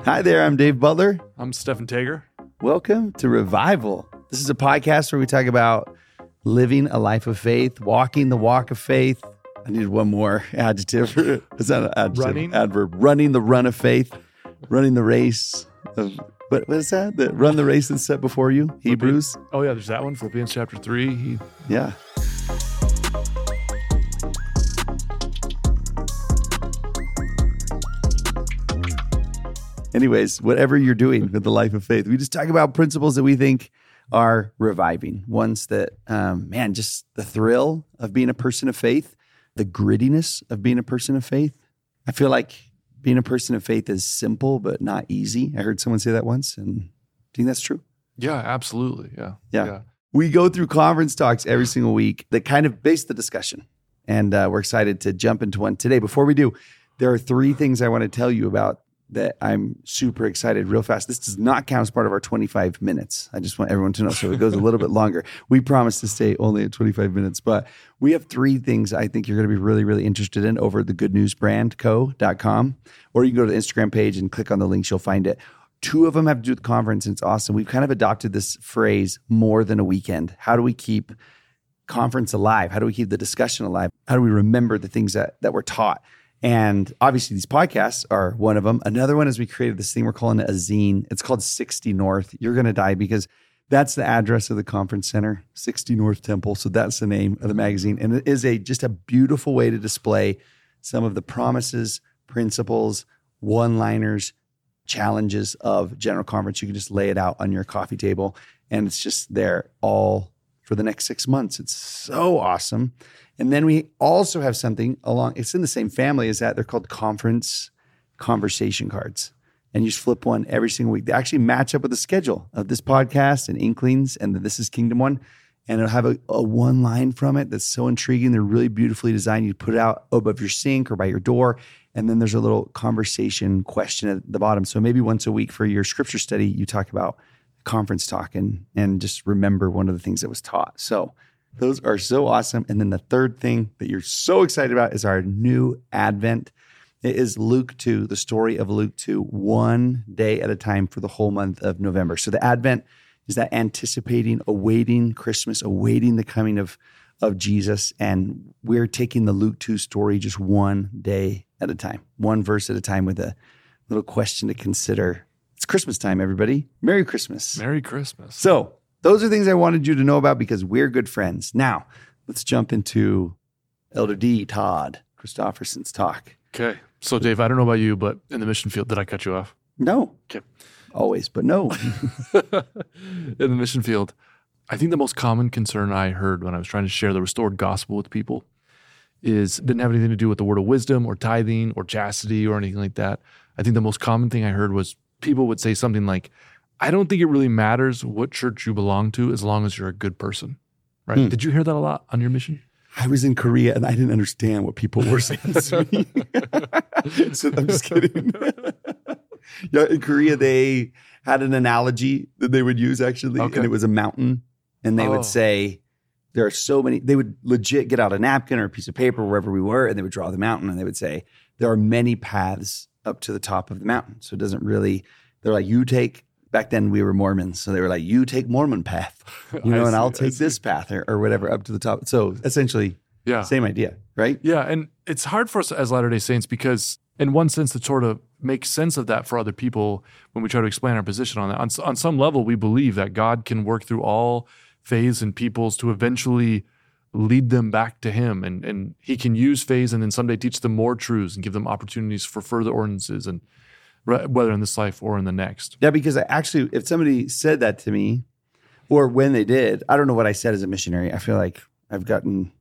Hi there, I'm Dave Butler. I'm Stephan Taeger. Welcome to Revival. This is a podcast where we talk about living a life of faith, walking the walk of faith. I need one more adjective. Is that an adjective? Running? Adverb. Running the run of faith, running the race of, what, what is that? The, run the race that's set before you, Hebrews. Oh yeah, there's that one. Philippians chapter three. He, Yeah. Anyways, whatever you're doing with the life of faith, we just talk about principles that we think are reviving, ones that, um, man, just the thrill of being a person of faith, the grittiness of being a person of faith. I feel like being a person of faith is simple, but not easy. I heard someone say that once, and do you think that's true. yeah, absolutely. Yeah. Yeah. We go through conference talks every single week that kind of base the discussion. And uh, we're excited to jump into one today. Before we do, there are three things I want to tell you about that I'm super excited real fast. This does not count as part of our 25 minutes. I just want everyone to know. So it goes a little bit longer. We promise to stay only at 25 minutes, but we have three things I think you're going to be really, really interested in over at the goodnewsbrandco.com. Or you can go to the Instagram page and click on the links, you'll find it. Two of them have to do with conference, and it's awesome. We've kind of adopted this phrase more than a weekend. How do we keep conference alive? How do we keep the discussion alive? How do we remember the things that, that were taught? And obviously, these podcasts are one of them. Another one is we created this thing we're calling a zine. It's called 60 North. You're going to die because that's the address of the conference center, 60 North Temple. So that's the name of the magazine. And it is a just a beautiful way to display some of the promises, principles, one liners, challenges of General Conference. You can just lay it out on your coffee table and it's just there all for the next six months. It's so awesome. And then we also have something along, it's in the same family as that. They're called conference conversation cards. And you just flip one every single week. They actually match up with the schedule of this podcast and Inklings and the This is Kingdom one. And it'll have a, a one line from it that's so intriguing. They're really beautifully designed. You put it out above your sink or by your door. And then there's a little conversation question at the bottom. So maybe once a week for your scripture study, you talk about conference talk and and just remember one of the things that was taught. So those are so awesome. And then the third thing that you're so excited about is our new Advent. It is Luke 2, the story of Luke 2, one day at a time for the whole month of November. So the Advent is that anticipating, awaiting Christmas, awaiting the coming of, of Jesus. And we're taking the Luke 2 story just one day at a time, one verse at a time with a little question to consider. It's Christmas time, everybody. Merry Christmas. Merry Christmas. So, those are things I wanted you to know about because we're good friends. Now, let's jump into Elder D. Todd Christofferson's talk. Okay. So Dave, I don't know about you, but in the mission field, did I cut you off? No, Okay. always, but no. in the mission field, I think the most common concern I heard when I was trying to share the restored gospel with people is didn't have anything to do with the word of wisdom or tithing or chastity or anything like that. I think the most common thing I heard was people would say something like, I don't think it really matters what church you belong to as long as you're a good person. Right? Hmm. Did you hear that a lot on your mission? I was in Korea and I didn't understand what people were saying to me. so I'm just kidding. yeah, in Korea, they had an analogy that they would use actually, Okay. and it was a mountain. And they Oh. would say, there are so many, they would legit get out a napkin or a piece of paper wherever we were, and they would draw the mountain and they would say, there are many paths up to the top of the mountain. So it doesn't really, they're like, you take, back then we were Mormons. So they were like, you take Mormon path, you know, I and see, I'll take this path or, or whatever up to the top. So essentially, Yeah. same idea, right? Yeah, and it's hard for us as Latter day Saints because, in one sense, to sort of make sense of that for other people when we try to explain our position on that. On, on some level, we believe that God can work through all faiths and peoples to eventually lead them back to Him, and and He can use faiths and then someday teach them more truths and give them opportunities for further ordinances, and whether in this life or in the next. Yeah, because I actually, if somebody said that to me, or when they did, I don't know what I said as a missionary. I feel like I've gotten,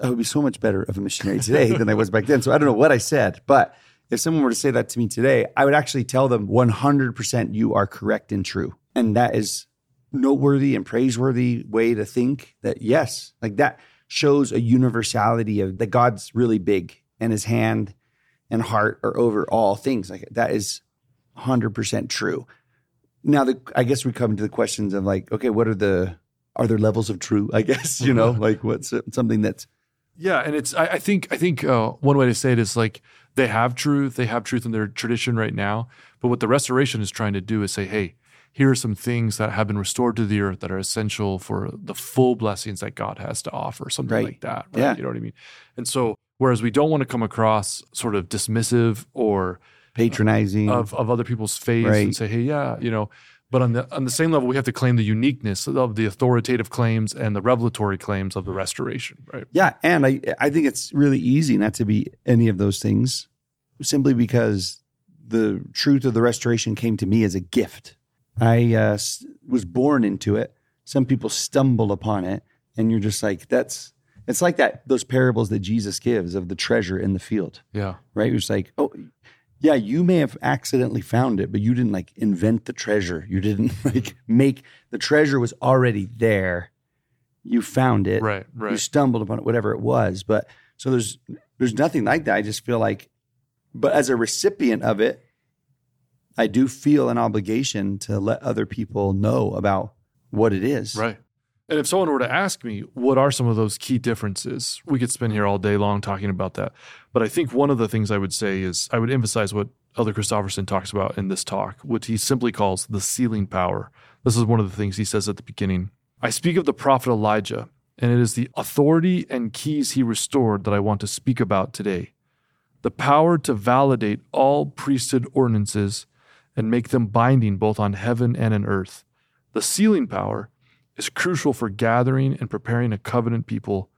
I would be so much better of a missionary today than I was back then. So I don't know what I said, but if someone were to say that to me today, I would actually tell them 100% you are correct and true. And that is noteworthy and praiseworthy way to think that yes, like that shows a universality of that God's really big and his hand and heart are over all things. Like that is 100% true. Now, the, I guess we come to the questions of like, okay, what are the, are there levels of true? I guess, you know, like what's something that's, Yeah, and it's I, I think I think uh, one way to say it is like they have truth, they have truth in their tradition right now. But what the restoration is trying to do is say, hey, here are some things that have been restored to the earth that are essential for the full blessings that God has to offer, something Right. like that. Right? Yeah. You know what I mean? And so, whereas we don't want to come across sort of dismissive or Patronizing. of, of other people's faith Right. and say, hey, yeah, you know, but on the on the same level, we have to claim the uniqueness of the authoritative claims and the revelatory claims of the restoration, right? Yeah, and I I think it's really easy not to be any of those things, simply because the truth of the restoration came to me as a gift. I uh, was born into it. Some people stumble upon it, and you're just like, that's. It's like that those parables that Jesus gives of the treasure in the field, Yeah. right? It's like, oh, yeah, you may have accidentally found it, but you didn't like invent the treasure. You didn't like make the treasure was already there. You found it, Right, you stumbled upon it, whatever it was. But so there's there's nothing like that. I just feel like, but as a recipient of it, I do feel an obligation to let other people know about what it is. Right. And if someone were to ask me, what are some of those key differences? We could spend here all day long talking about that. But I think one of the things I would say is I would emphasize what Elder Christofferson talks about in this talk, what he simply calls the sealing power. This is one of the things he says at the beginning. I speak of the prophet Elijah, and it is the authority and keys he restored that I want to speak about today. The power to validate all priesthood ordinances and make them binding both on heaven and on earth. The sealing power is crucial for gathering and preparing a covenant people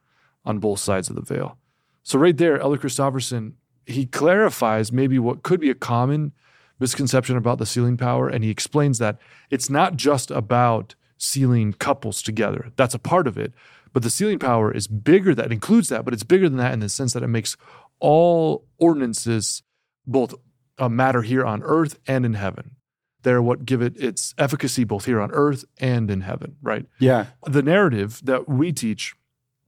on both sides of the veil. So, right there, Elder Christofferson, he clarifies maybe what could be a common misconception about the sealing power. And he explains that it's not just about sealing couples together, that's a part of it. But the sealing power is bigger, that includes that, but it's bigger than that in the sense that it makes all ordinances both a matter here on earth and in heaven. They're what give it its efficacy both here on earth and in heaven, right? Yeah. The narrative that we teach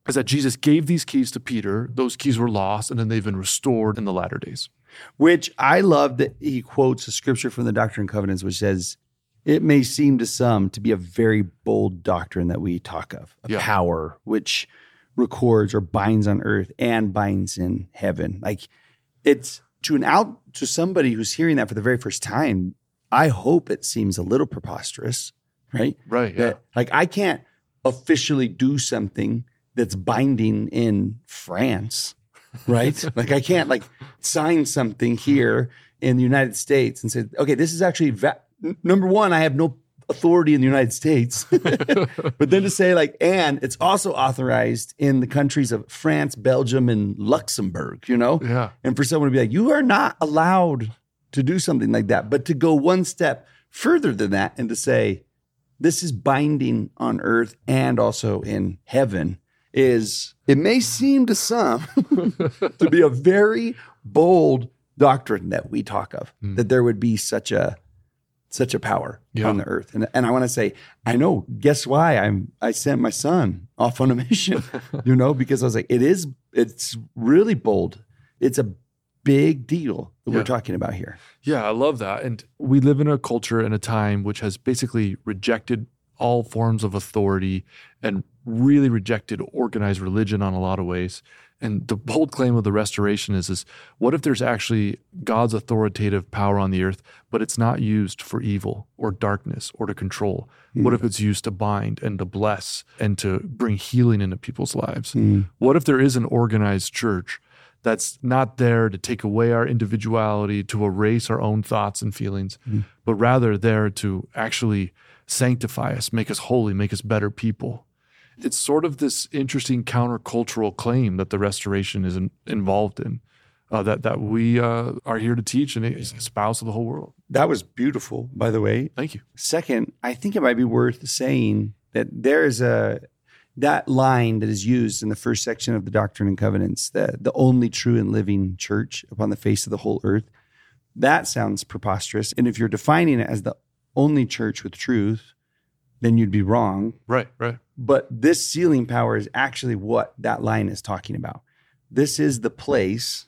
is that Jesus gave these keys to Peter. Those keys were lost, and then they've been restored in the latter days. Which I love that he quotes a scripture from the Doctrine and Covenants, which says, It may seem to some to be a very bold doctrine that we talk of, a Yeah. power which records or binds on earth and binds in heaven. Like it's to an out to somebody who's hearing that for the very first time, I hope it seems a little preposterous, right? Right. Yeah. like I can't officially do something that's binding in France, right? like I can't like sign something here in the United States and say, okay, this is actually va- number one. I have no authority in the United States, but then to say like, and it's also authorized in the countries of France, Belgium, and Luxembourg. You know, Yeah. and for someone to be like, you are not allowed to do something like that, but to go one step further than that and to say, this is binding on earth and also in heaven is, it may seem to some to be a very bold doctrine that we talk of, hmm. that there would be such a, such a power Yeah. on the earth. And, and I want to say, I know, guess why I'm, I sent my son off on a mission, you know, because I was like, it is, it's really bold. It's a big deal that Yeah. we're talking about here. Yeah, I love that. And we live in a culture and a time which has basically rejected all forms of authority and really rejected organized religion on a lot of ways. And the bold claim of the restoration is, is what if there's actually God's authoritative power on the earth, but it's not used for evil or darkness or to control? Hmm. What if it's used to bind and to bless and to bring healing into people's lives? Hmm. What if there is an organized church that's not there to take away our individuality, to erase our own thoughts and feelings, but rather there to actually sanctify us, make us holy, make us better people. It's sort of this interesting countercultural claim that the restoration is in, involved in, uh, that that we uh, are here to teach and is espouse to the whole world. That was beautiful, by the way. Thank you. Second, I think it might be worth saying that there is a that line that is used in the first section of the Doctrine and Covenants, the the only true and living church upon the face of the whole earth. That sounds preposterous. And if you're defining it as the only church with truth, then you'd be wrong. Right, right. But this sealing power is actually what that line is talking about. This is the place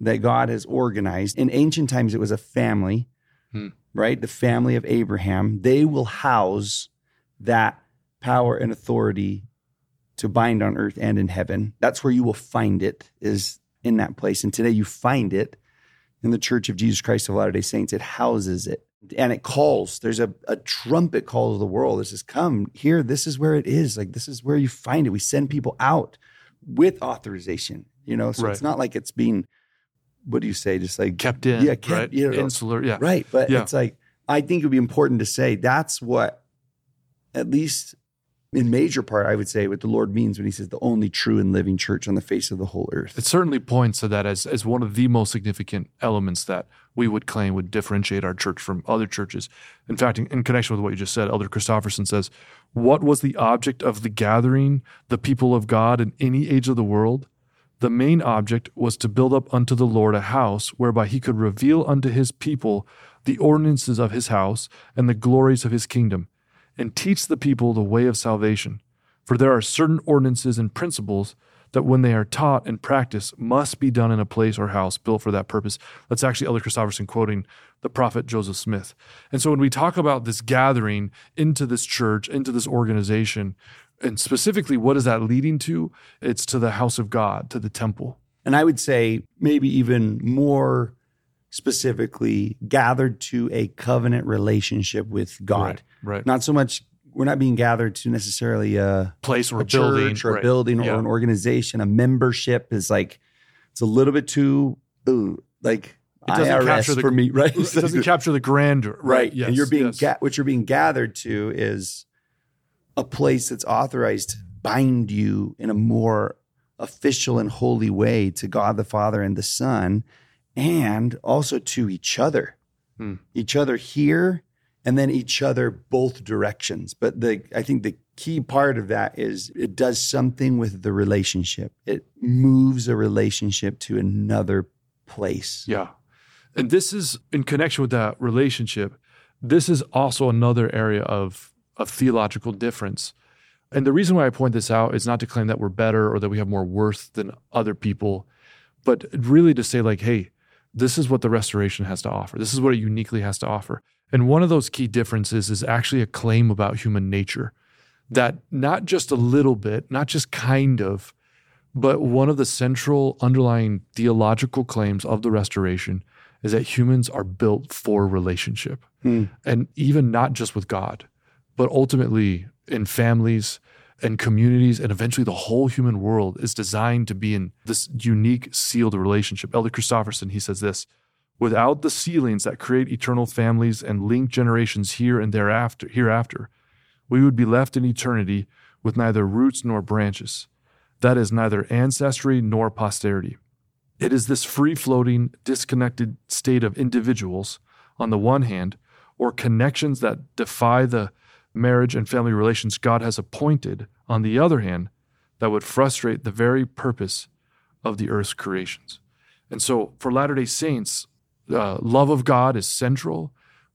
that God has organized. In ancient times, it was a family, Hmm. right? The family of Abraham. They will house that power and authority to bind on earth and in heaven. That's where you will find it, is in that place. And today you find it in the Church of Jesus Christ of Latter day Saints. It houses it and it calls. There's a, a trumpet call to the world. It says, Come here. This is where it is. Like, this is where you find it. We send people out with authorization, you know? So Right. it's not like it's being, what do you say? Just like Kept in, Yeah, kept- right? you know, Insular, yeah. Right. But Yeah. it's like, I think it would be important to say that's what, at least in major part, I would say what the Lord means when he says the only true and living church on the face of the whole earth. It certainly points to that as, as one of the most significant elements that we would claim would differentiate our church from other churches. In fact, in, in connection with what you just said, Elder Christofferson says, What was the object of the gathering, the people of God in any age of the world? The main object was to build up unto the Lord a house whereby he could reveal unto his people the ordinances of his house and the glories of his kingdom, and teach the people the way of salvation. For there are certain ordinances and principles that, when they are taught and practiced, must be done in a place or house built for that purpose. That's actually Elder Christofferson quoting the prophet Joseph Smith. And so when we talk about this gathering into this church, into this organization, and specifically what is that leading to? It's to the house of God, to the temple. And I would say maybe even more specifically gathered to a covenant relationship with God. Right. right. Not so much we're not being gathered to necessarily a, Place or a a building. church or a right. building or an organization. A membership is like it's a little bit too ooh, like It doesn't IRS capture the- for me, right? It doesn't capture the grandeur. Right. right. Yes. and you're being yes. ga- what you're being gathered to is a place that's authorized to bind you in a more official and holy way to God the Father and the Son, and also to each other, Hmm. each other here, and then each other both directions. But the I think the key part of that is it does something with the relationship. It moves a relationship to another place. Yeah. And this is in connection with that relationship. This is also another area of, of theological difference. And the reason why I point this out is not to claim that we're better or that we have more worth than other people, but really to say, like, hey, this is what the restoration has to offer. This is what it uniquely has to offer. And one of those key differences is actually a claim about human nature that not just a little bit, not just kind of, but one of the central underlying theological claims of the restoration is that humans are built for relationship. Hmm. And even not just with God, but ultimately in families and communities, and eventually the whole human world is designed to be in this unique sealed relationship. Elder Christofferson, he says this without the sealings that create eternal families and link generations here and thereafter, hereafter, we would be left in eternity with neither roots nor branches. That is neither ancestry nor posterity. It is this free floating, disconnected state of individuals, on the one hand, or connections that defy the marriage and family relations God has appointed, on the other hand, that would frustrate the very purpose of the earth's creations. And so for Latter day Saints, uh, love of God is central,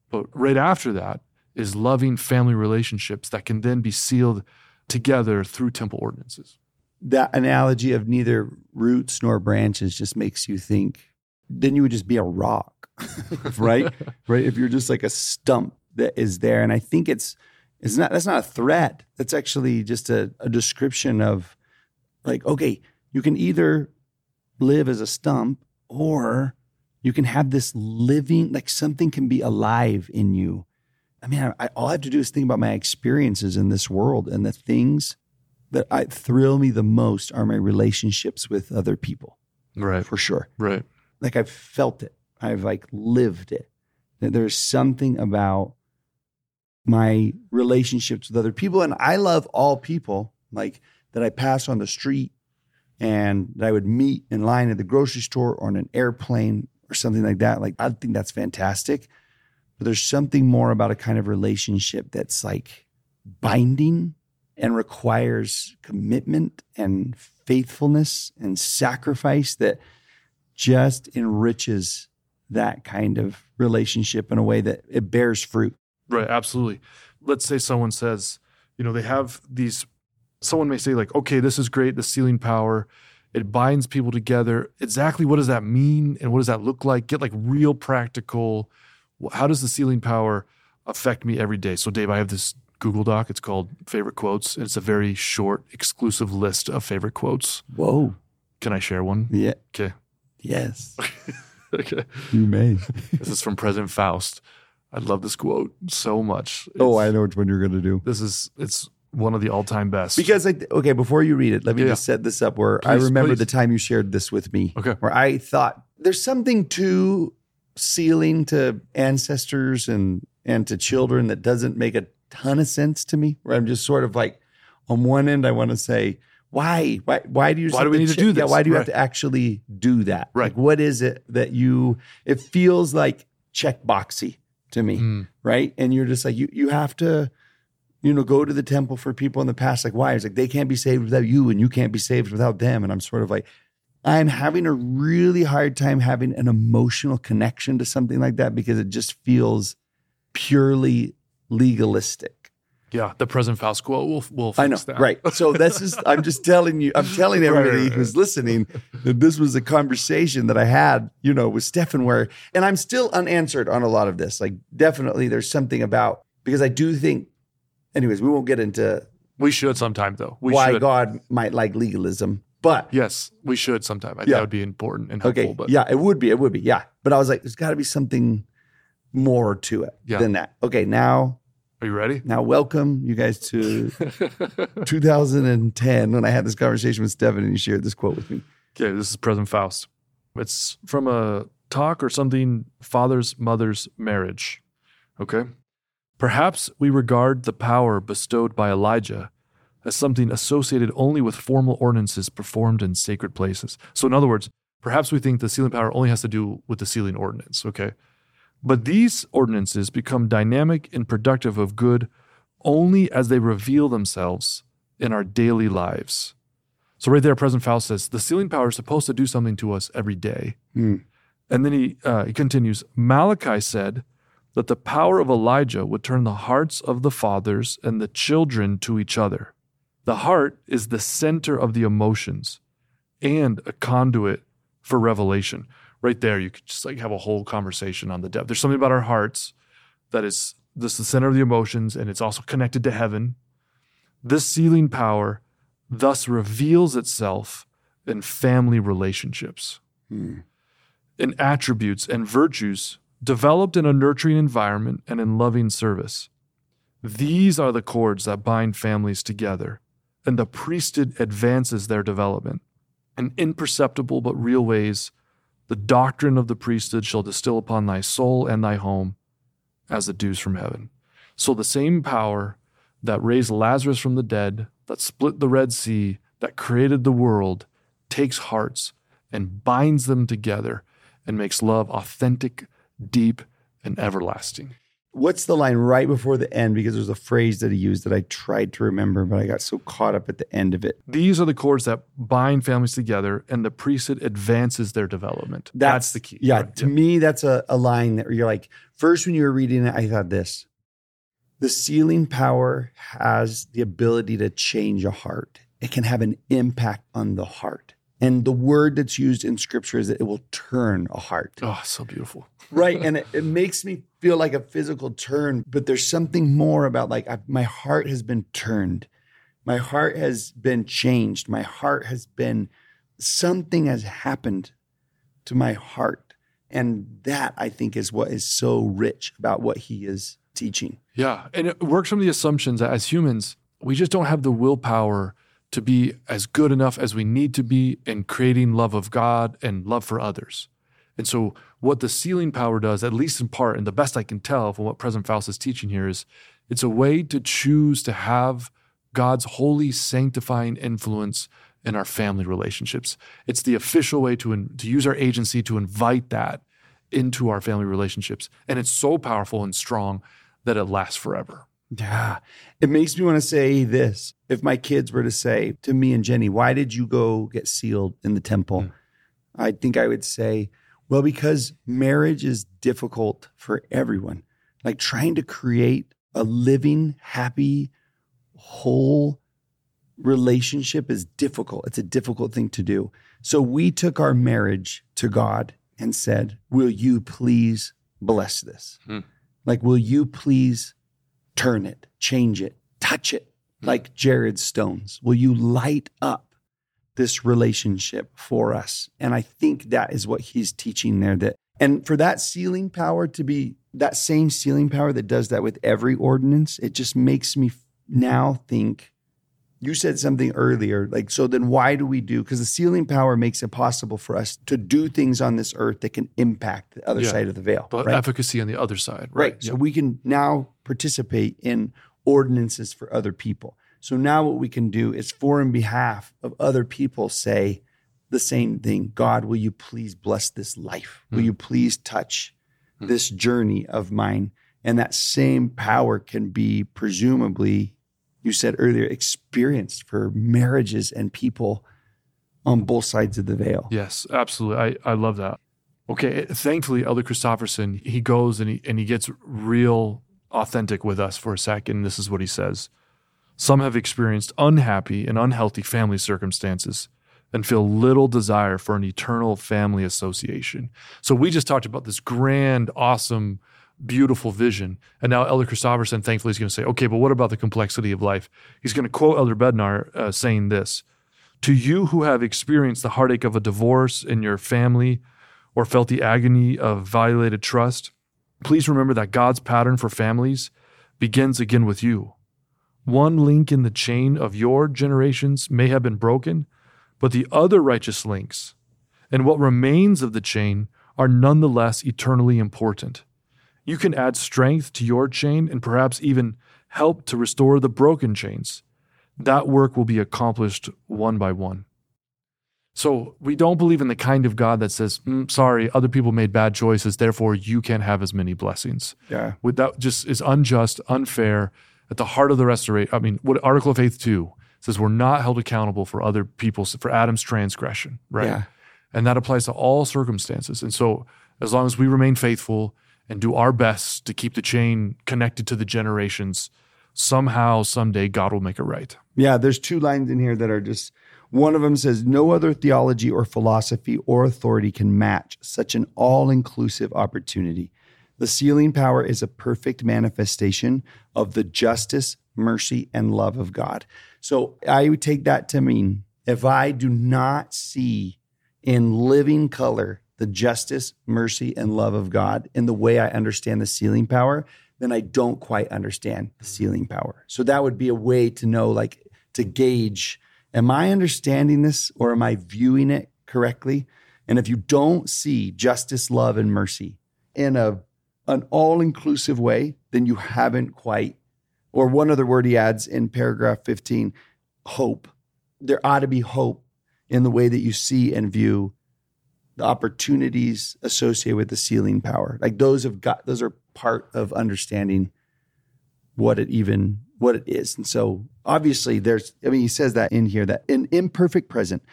but right after that is loving family relationships that can then be sealed together through temple ordinances. that analogy of neither roots nor branches just makes you think then you would just be a rock right right if you're just like a stump that is there and i think it's it's not that's not a threat that's actually just a, a description of like okay you can either live as a stump or you can have this living like something can be alive in you i mean I, I, all i have to do is think about my experiences in this world and the things that I, thrill me the most are my relationships with other people, Right. for sure. Right. Like I've felt it, I've like lived it. That There's something about my relationships with other people, and I love all people. Like that, I pass on the street, and that I would meet in line at the grocery store or on an airplane or something like that. Like I think that's fantastic. But there's something more about a kind of relationship that's like binding and requires commitment and faithfulness and sacrifice that just enriches that kind of relationship in a way that it bears fruit. Right, absolutely. Let's say someone says, you know, they have these, someone may say, like, okay, this is great, the sealing power, it binds people together. Exactly what does that mean and what does that look like? Get like real practical. How does the sealing power affect me every day? So, Dave, I have this Google Doc. It's called Favorite Quotes. And it's a very short, exclusive list of favorite quotes. Whoa. Can I share one? Yeah. Okay. Yes. okay. You may. This is from President Faust. I love this quote so much. oh, I know which one you're going to do. This is it's one of the all time best. Because I okay, before you read it, let me Yeah. just set this up where I remember please. the time you shared this with me. Okay. Where I thought there's something to sealing to ancestors and and to children that doesn't make a ton of sense to me. Where I'm just sort of like on one end I want to say, why? Why why do you Why do we need to che- do Yeah, why do you have to actually do that? Right. Like what is it that you it feels like checkboxy to me Mm. right? And you're just like you you have to, you know, go to the temple for people in the past. Like why? It's like they can't be saved without you, and you can't be saved without them. And I'm sort of like, I'm having a really hard time having an emotional connection to something like that because it just feels purely legalistic. Yeah, the present Faust quote will will fix I know, that. right? So this is I'm just telling you, I'm telling everybody right, right. who's listening that this was a conversation that I had, you know, with Stephan where, and I'm still unanswered on a lot of this. Like, definitely, there's something about because I do think. Anyways, we won't get into We should sometime though. We why should. God might like legalism, but Yes, we should sometime. I, Yeah. That would be important and helpful. okay, but yeah, it would be, it would be, yeah. But I was like, there's got to be something more to it Yeah. than that. Okay, now, are you ready? now, welcome you guys to 2010 when I had this conversation with Stephan and he shared this quote with me. Okay, this is President Faust. It's from a talk or something, father's, mother's marriage. Okay. Perhaps we regard the power bestowed by Elijah as something associated only with formal ordinances performed in sacred places. So, in other words, perhaps we think the sealing power only has to do with the sealing ordinance. Okay. But these ordinances become dynamic and productive of good only as they reveal themselves in our daily lives. So right there, President Faust says the sealing power is supposed to do something to us every day. Hmm. And then he uh, he continues. Malachi said that the power of Elijah would turn the hearts of the fathers and the children to each other. The heart is the center of the emotions and a conduit for revelation. Right there, you could just like have a whole conversation on the depth. There's something about our hearts that is this the center of the emotions, and it's also connected to heaven. This sealing power thus reveals itself in family relationships, Hmm. in attributes and virtues developed in a nurturing environment and in loving service. These are the cords that bind families together, and the priesthood advances their development. In imperceptible but real ways, the doctrine of the priesthood shall distill upon thy soul and thy home as the dews from heaven. So the same power that raised Lazarus from the dead, that split the Red Sea, that created the world, takes hearts and binds them together and makes love authentic, deep, and everlasting. What's the line right before the end? Because there's a phrase that he used that I tried to remember, but I got so caught up at the end of it. These are the cords that bind families together, and the priesthood advances their development. That's, the key. Yeah, Right. to me, that's a, a line that you're like, first when you were reading it, I thought this. The sealing power has the ability to change a heart. It can have an impact on the heart. And the word that's used in scripture is that it will turn a heart. Oh, so beautiful. right and it, it makes me feel like a physical turn but there's something more about like I, my heart has been turned my heart has been changed my heart has been something has happened to my heart and that i think is what is so rich about what he is teaching Yeah. And it works from the assumptions that as humans, we just don't have the willpower to be as good enough as we need to be in creating love of God and love for others. And so, what the sealing power does, at least in part, and the best I can tell from what President Faust is teaching here, is it's a way to choose to have God's holy, sanctifying influence in our family relationships. It's the official way to, to use our agency to invite that into our family relationships. And it's so powerful and strong that it lasts forever. Yeah it makes me want to say this if my kids were to say to me and jenny why did you go get sealed in the temple Mm. I think I would say, well, because marriage is difficult for everyone. Like trying to create a living, happy, whole relationship is difficult. It's a difficult thing to do. So we took our marriage to God and said, Will you please bless this? Hmm. Like, will you please turn it, change it, touch it, hmm. like Jared Stones? Will you light up this relationship for us. And I think that is what he's teaching there that and for that sealing power to be that same sealing power that does that with every ordinance, it just makes me now think you said something earlier like so then why do we do because the sealing power makes it possible for us to do things on this earth that can impact the other Yeah. side of the veil But right? efficacy on the other side, right right? so we can now participate in ordinances for other people so now what we can do is for in behalf of other people say the same thing god will you please bless this life will Hmm. you please touch Hmm. this journey of mine and that same power can be presumably you said earlier experienced for marriages and people on both sides of the veil Yes, absolutely. I, I love that. Okay, thankfully, Elder Christofferson, he goes and he and he gets real authentic with us for a second. This is what he says. Some have experienced unhappy and unhealthy family circumstances and feel little desire for an eternal family association. So we just talked about this grand, awesome, beautiful vision. And now Elder Christofferson, thankfully, is going to say, okay, but what about the complexity of life? He's going to quote Elder Bednar uh, saying this To you who have experienced the heartache of a divorce in your family or felt the agony of violated trust, please remember that God's pattern for families begins again with you. One link in the chain of your generations may have been broken, but the other righteous links and what remains of the chain are nonetheless eternally important. You can add strength to your chain and perhaps even help to restore the broken chains. That work will be accomplished one by one. So, we don't believe in the kind of God that says, "Mm, sorry, other people made bad choices, therefore you can't have as many blessings yeah with that just is unjust, unfair. At the heart of the restoration, I mean, what Article of Faith 2 says we're not held accountable for other people's, for Adam's transgression, right? Yeah. And that applies to all circumstances. And so, as long as we remain faithful and do our best to keep the chain connected to the generations, somehow, someday, God will make it right. Yeah, there's two lines in here that are just one of them says no other theology or philosophy or authority can match such an all-inclusive opportunity. The sealing power is a perfect manifestation of the justice, mercy, and love of God. So I would take that to mean if I do not see in living color the justice, mercy, and love of God in the way I understand the sealing power, then I don't quite understand the sealing power. So that would be a way to know, like, to gauge am I understanding this or am I viewing it correctly? And if you don't see justice, love, and mercy in a an all-inclusive way, then you haven't quite, or one other word he adds in paragraph 15, hope. There ought to be hope in the way that you see and view the opportunities associated with the sealing power. Like those have got those are part of understanding what it even what it is. And so obviously there's I mean he says that in here that an imperfect present.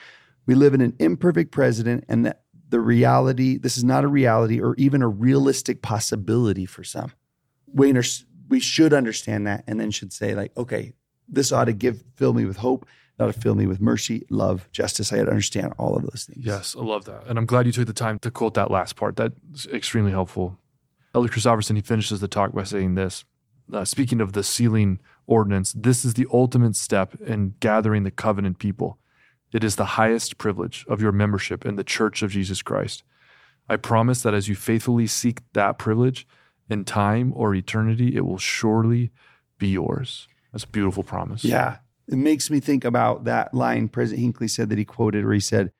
We live in an imperfect present and that the reality this is not a reality or even a realistic possibility for some. We, we should understand that and then should say like okay, this ought to give fill me with hope, to fill me with mercy, love, justice. I ought to understand all of those things. Yes, I love that. And I'm glad you took the time to quote that last part. That's extremely helpful. Elder Christofferson, he finishes the talk by saying this. Uh, speaking of the sealing ordinance, this is the ultimate step in gathering the covenant people. It is the highest privilege of your membership in the Church of Jesus Christ. I promise that as you faithfully seek that privilege, in time or eternity, it will surely be yours. That's a beautiful promise. Yeah. It makes me think about that line President Hinckley said that he quoted, where he said,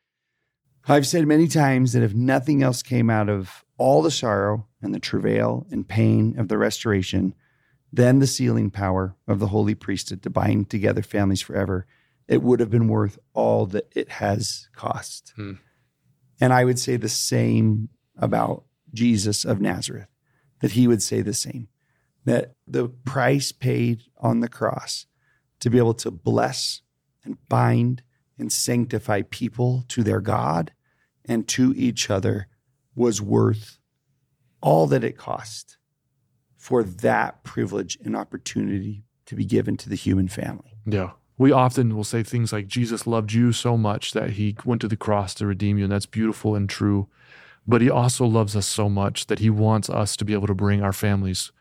I've said many times that if nothing else came out of all the sorrow and the travail and pain of the restoration, then the sealing power of the holy priesthood to bind together families forever, it would have been worth all that it has cost. Hmm. And I would say the same about Jesus of Nazareth, that he would say the same, that the price paid on the cross to be able to bless and bind and sanctify people to their God and to each other was worth all that it cost for that privilege and opportunity to be given to the human family. Yeah. We often will say things like Jesus loved you so much that he went to the cross to redeem you, and that's beautiful and true. But he also loves us so much that he wants us to be able to bring our families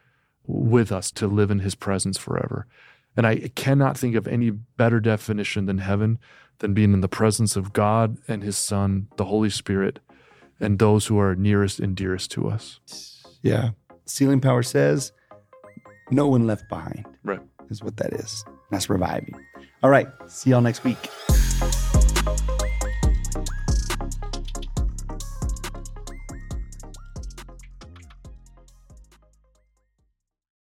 with us to live in his presence forever. And I cannot think of any better definition than heaven than being in the presence of God and His Son, the Holy Spirit, and those who are nearest and dearest to us. Yeah. Sealing power says no one left behind. Right. Is what that is. That's reviving. All right. See y'all next week.